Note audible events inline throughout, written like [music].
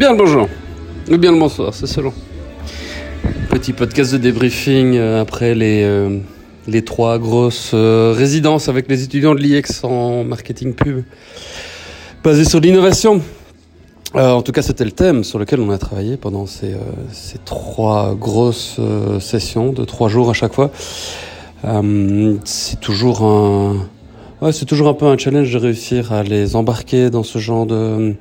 Bien le bonjour. Ou bien le bonsoir, c'est selon. Petit podcast de débriefing euh, après les, euh, les trois grosses euh, résidences avec les étudiants de l'IEX en marketing pub, basé sur l'innovation. en tout cas, c'était le thème sur lequel on a travaillé pendant ces, ces trois grosses sessions de trois jours à chaque fois. c'est toujours un, c'est toujours un peu un challenge de réussir à les embarquer dans ce genre de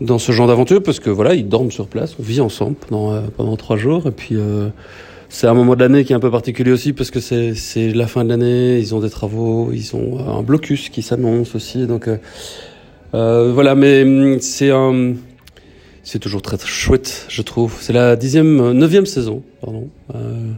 dans ce genre d'aventure parce que voilà, ils dorment sur place, on vit ensemble pendant, euh, pendant trois jours et puis euh, c'est un moment de l'année qui est un peu particulier aussi parce que c'est c'est la fin de l'année, ils ont des travaux, ils ont un blocus qui s'annonce aussi donc euh, euh voilà, mais hum, c'est un c'est toujours très, chouette, je trouve. C'est la dixième, neuvième saison, pardon. Euh,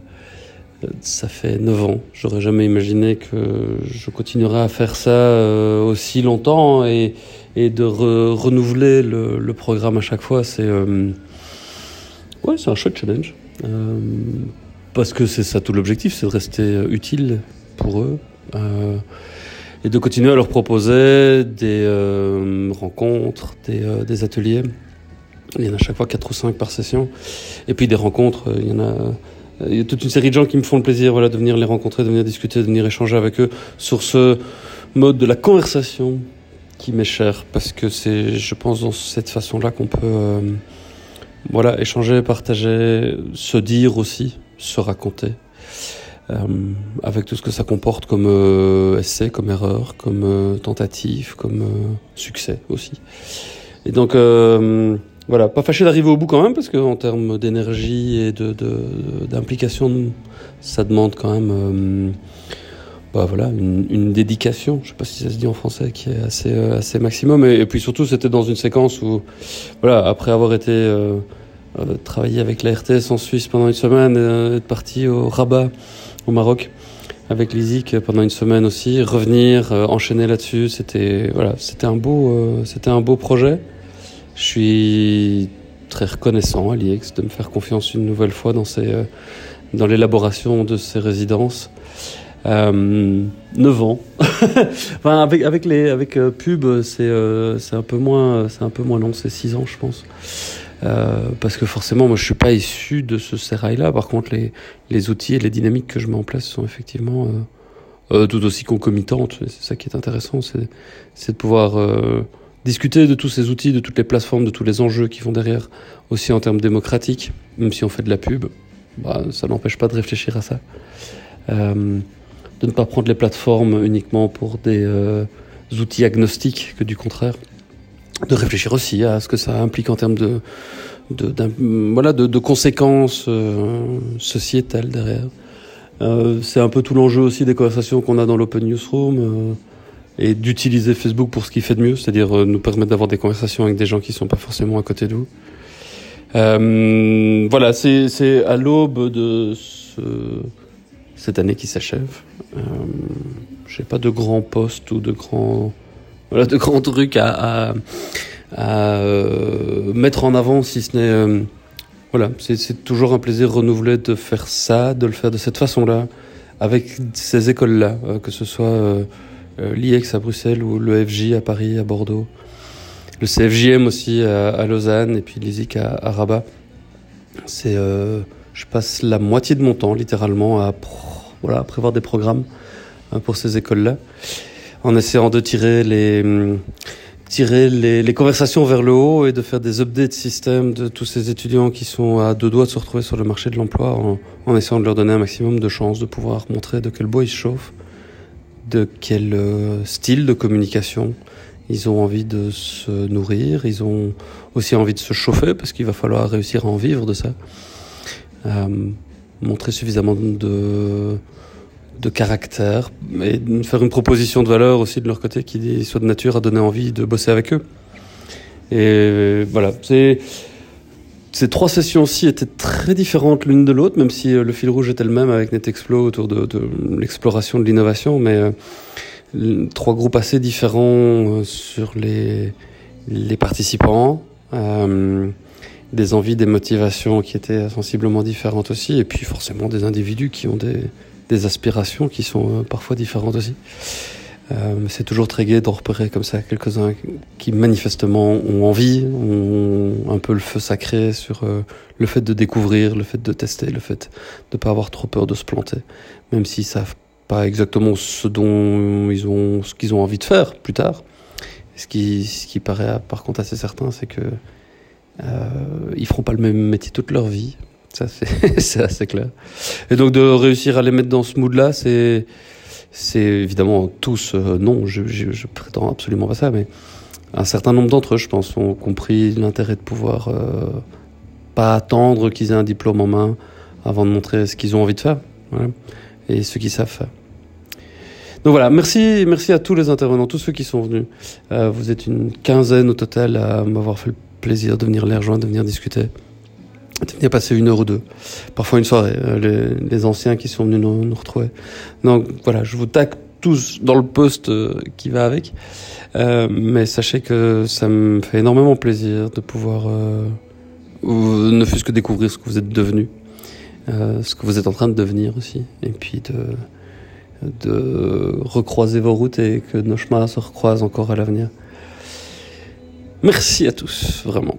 ça fait neuf ans. J'aurais jamais imaginé que je continuerais à faire ça aussi longtemps et, et de renouveler le, programme à chaque fois, c'est euh, ouais, c'est un chouette challenge. Euh, parce que c'est ça tout l'objectif, c'est de rester utile pour eux euh, et de continuer à leur proposer des rencontres, des, ateliers. Il y en a à chaque fois 4 ou 5 par session. Et puis des rencontres, il y a. Il y a toute une série de gens qui me font le plaisir voilà, de venir les rencontrer, de venir discuter, de venir échanger avec eux sur ce mode de la conversation, qui m'est cher parce que c'est, je pense, dans cette façon-là qu'on peut, euh, voilà, échanger, partager, se dire aussi, se raconter, euh, avec tout ce que ça comporte comme euh, essai, comme erreur, comme euh, tentative, comme euh, succès aussi. Et donc, euh, voilà, pas fâché d'arriver au bout quand même parce que en termes d'énergie et de, d'implication, ça demande quand même bah voilà, une, dédication, je sais pas si ça se dit en français, qui est assez, euh, assez maximum. Et, puis surtout, c'était dans une séquence où, voilà, après avoir été euh, euh, travaillé avec la RTS en Suisse pendant une semaine, être parti au Rabat, au Maroc, avec l'ISIC pendant une semaine aussi, revenir, enchaîner là-dessus, c'était voilà, un beau, un beau projet. Je suis très reconnaissant à l'IEX de me faire confiance une nouvelle fois dans dans l'élaboration de ces résidences. Euh, 9 ans. [laughs] enfin, avec, les, avec euh, pub, c'est euh, un, peu moins, un peu moins long, c'est 6 ans, je pense. Euh, parce que forcément, moi, je suis pas issu de ce sérail-là. Par contre, les, les outils et les dynamiques que je mets en place sont effectivement euh, tout aussi concomitantes. C'est ça qui est intéressant, c'est de pouvoir discuter de tous ces outils, de toutes les plateformes, de tous les enjeux qui vont derrière, aussi en termes démocratiques, même si on fait de la pub. Bah, ça n'empêche pas de réfléchir à ça. Euh, de ne pas prendre les plateformes uniquement pour des euh, outils agnostiques que du contraire, de réfléchir aussi à ce que ça implique en termes de, de, voilà, de, conséquences euh, sociétales derrière. Euh, c'est un peu tout l'enjeu aussi des conversations qu'on a dans l'Open Newsroom euh, et d'utiliser Facebook pour ce qu'il fait de mieux, c'est-à-dire euh, nous permettre d'avoir des conversations avec des gens qui sont pas forcément à côté de nous. Voilà, c'est à l'aube de ce cette année qui s'achève. Euh, J'ai pas de grands postes ou de grands, voilà, de grands trucs à, euh, mettre en avant, si ce n'est, euh, voilà, c'est toujours un plaisir renouvelé de faire ça, de le faire de cette façon-là, avec ces écoles-là, que ce soit l'IEX à Bruxelles ou le FJ à Paris, à Bordeaux, le CFJM aussi à, Lausanne et puis l'ISIC à, à Rabat. C'est je passe la moitié de mon temps littéralement à voilà, prévoir des programmes hein, pour ces écoles-là, en essayant de tirer les tirer les, les, conversations vers le haut et de faire des updates système de tous ces étudiants qui sont à deux doigts de se retrouver sur le marché de l'emploi en, en, essayant de leur donner un maximum de chances de pouvoir montrer de quel bois ils se chauffent, de quel euh, style de communication ils ont envie de se nourrir, ils ont aussi envie de se chauffer parce qu'il va falloir réussir à en vivre de ça. Euh, montrer suffisamment de, de caractère et faire une proposition de valeur aussi de leur côté qui soit de nature à donner envie de bosser avec eux. Et voilà, c'est ces trois sessions-ci étaient très différentes l'une de l'autre, même si le fil rouge était le même avec NetExplo autour de, l'exploration de l'innovation, mais euh, trois groupes assez différents euh, sur les, les participants. Euh, des envies, des motivations qui étaient sensiblement différentes aussi, et puis forcément des individus qui ont des, aspirations qui sont euh, parfois différentes aussi. Euh, c'est toujours très gai d'en repérer comme ça quelques-uns qui manifestement ont envie, ont un peu le feu sacré sur euh, le fait de découvrir, le fait de tester, le fait de pas avoir trop peur de se planter, même s'ils savent pas exactement ce dont ils ont, ce qu'ils ont envie de faire plus tard. Ce qui, ce qui paraît par contre assez certain, c'est que euh, ils feront pas le même métier toute leur vie. Ça, [laughs] c'est assez clair. Et donc de réussir à les mettre dans ce mood-là, c'est évidemment tous euh, non, je, je, prétends absolument pas ça, mais un certain nombre d'entre eux, je pense, ont compris l'intérêt de pouvoir euh, pas attendre qu'ils aient un diplôme en main avant de montrer ce qu'ils ont envie de faire et ce qu'ils savent faire. Donc voilà, merci, merci à tous les intervenants, tous ceux qui sont venus. Euh, vous êtes une quinzaine au total à m'avoir fait le plaisir de venir les rejoindre, de venir discuter, de venir passer une heure ou deux, parfois une soirée, euh, les, anciens qui sont venus nous, nous, retrouver. Donc voilà, je vous tac tous dans le poste euh, qui va avec, euh, mais sachez que ça me fait énormément plaisir de pouvoir, euh, ne fût-ce que découvrir ce que vous êtes devenu, ce que vous êtes en train de devenir aussi, et puis de recroiser vos routes et que nos chemins se recroisent encore à l'avenir. Merci à tous, vraiment.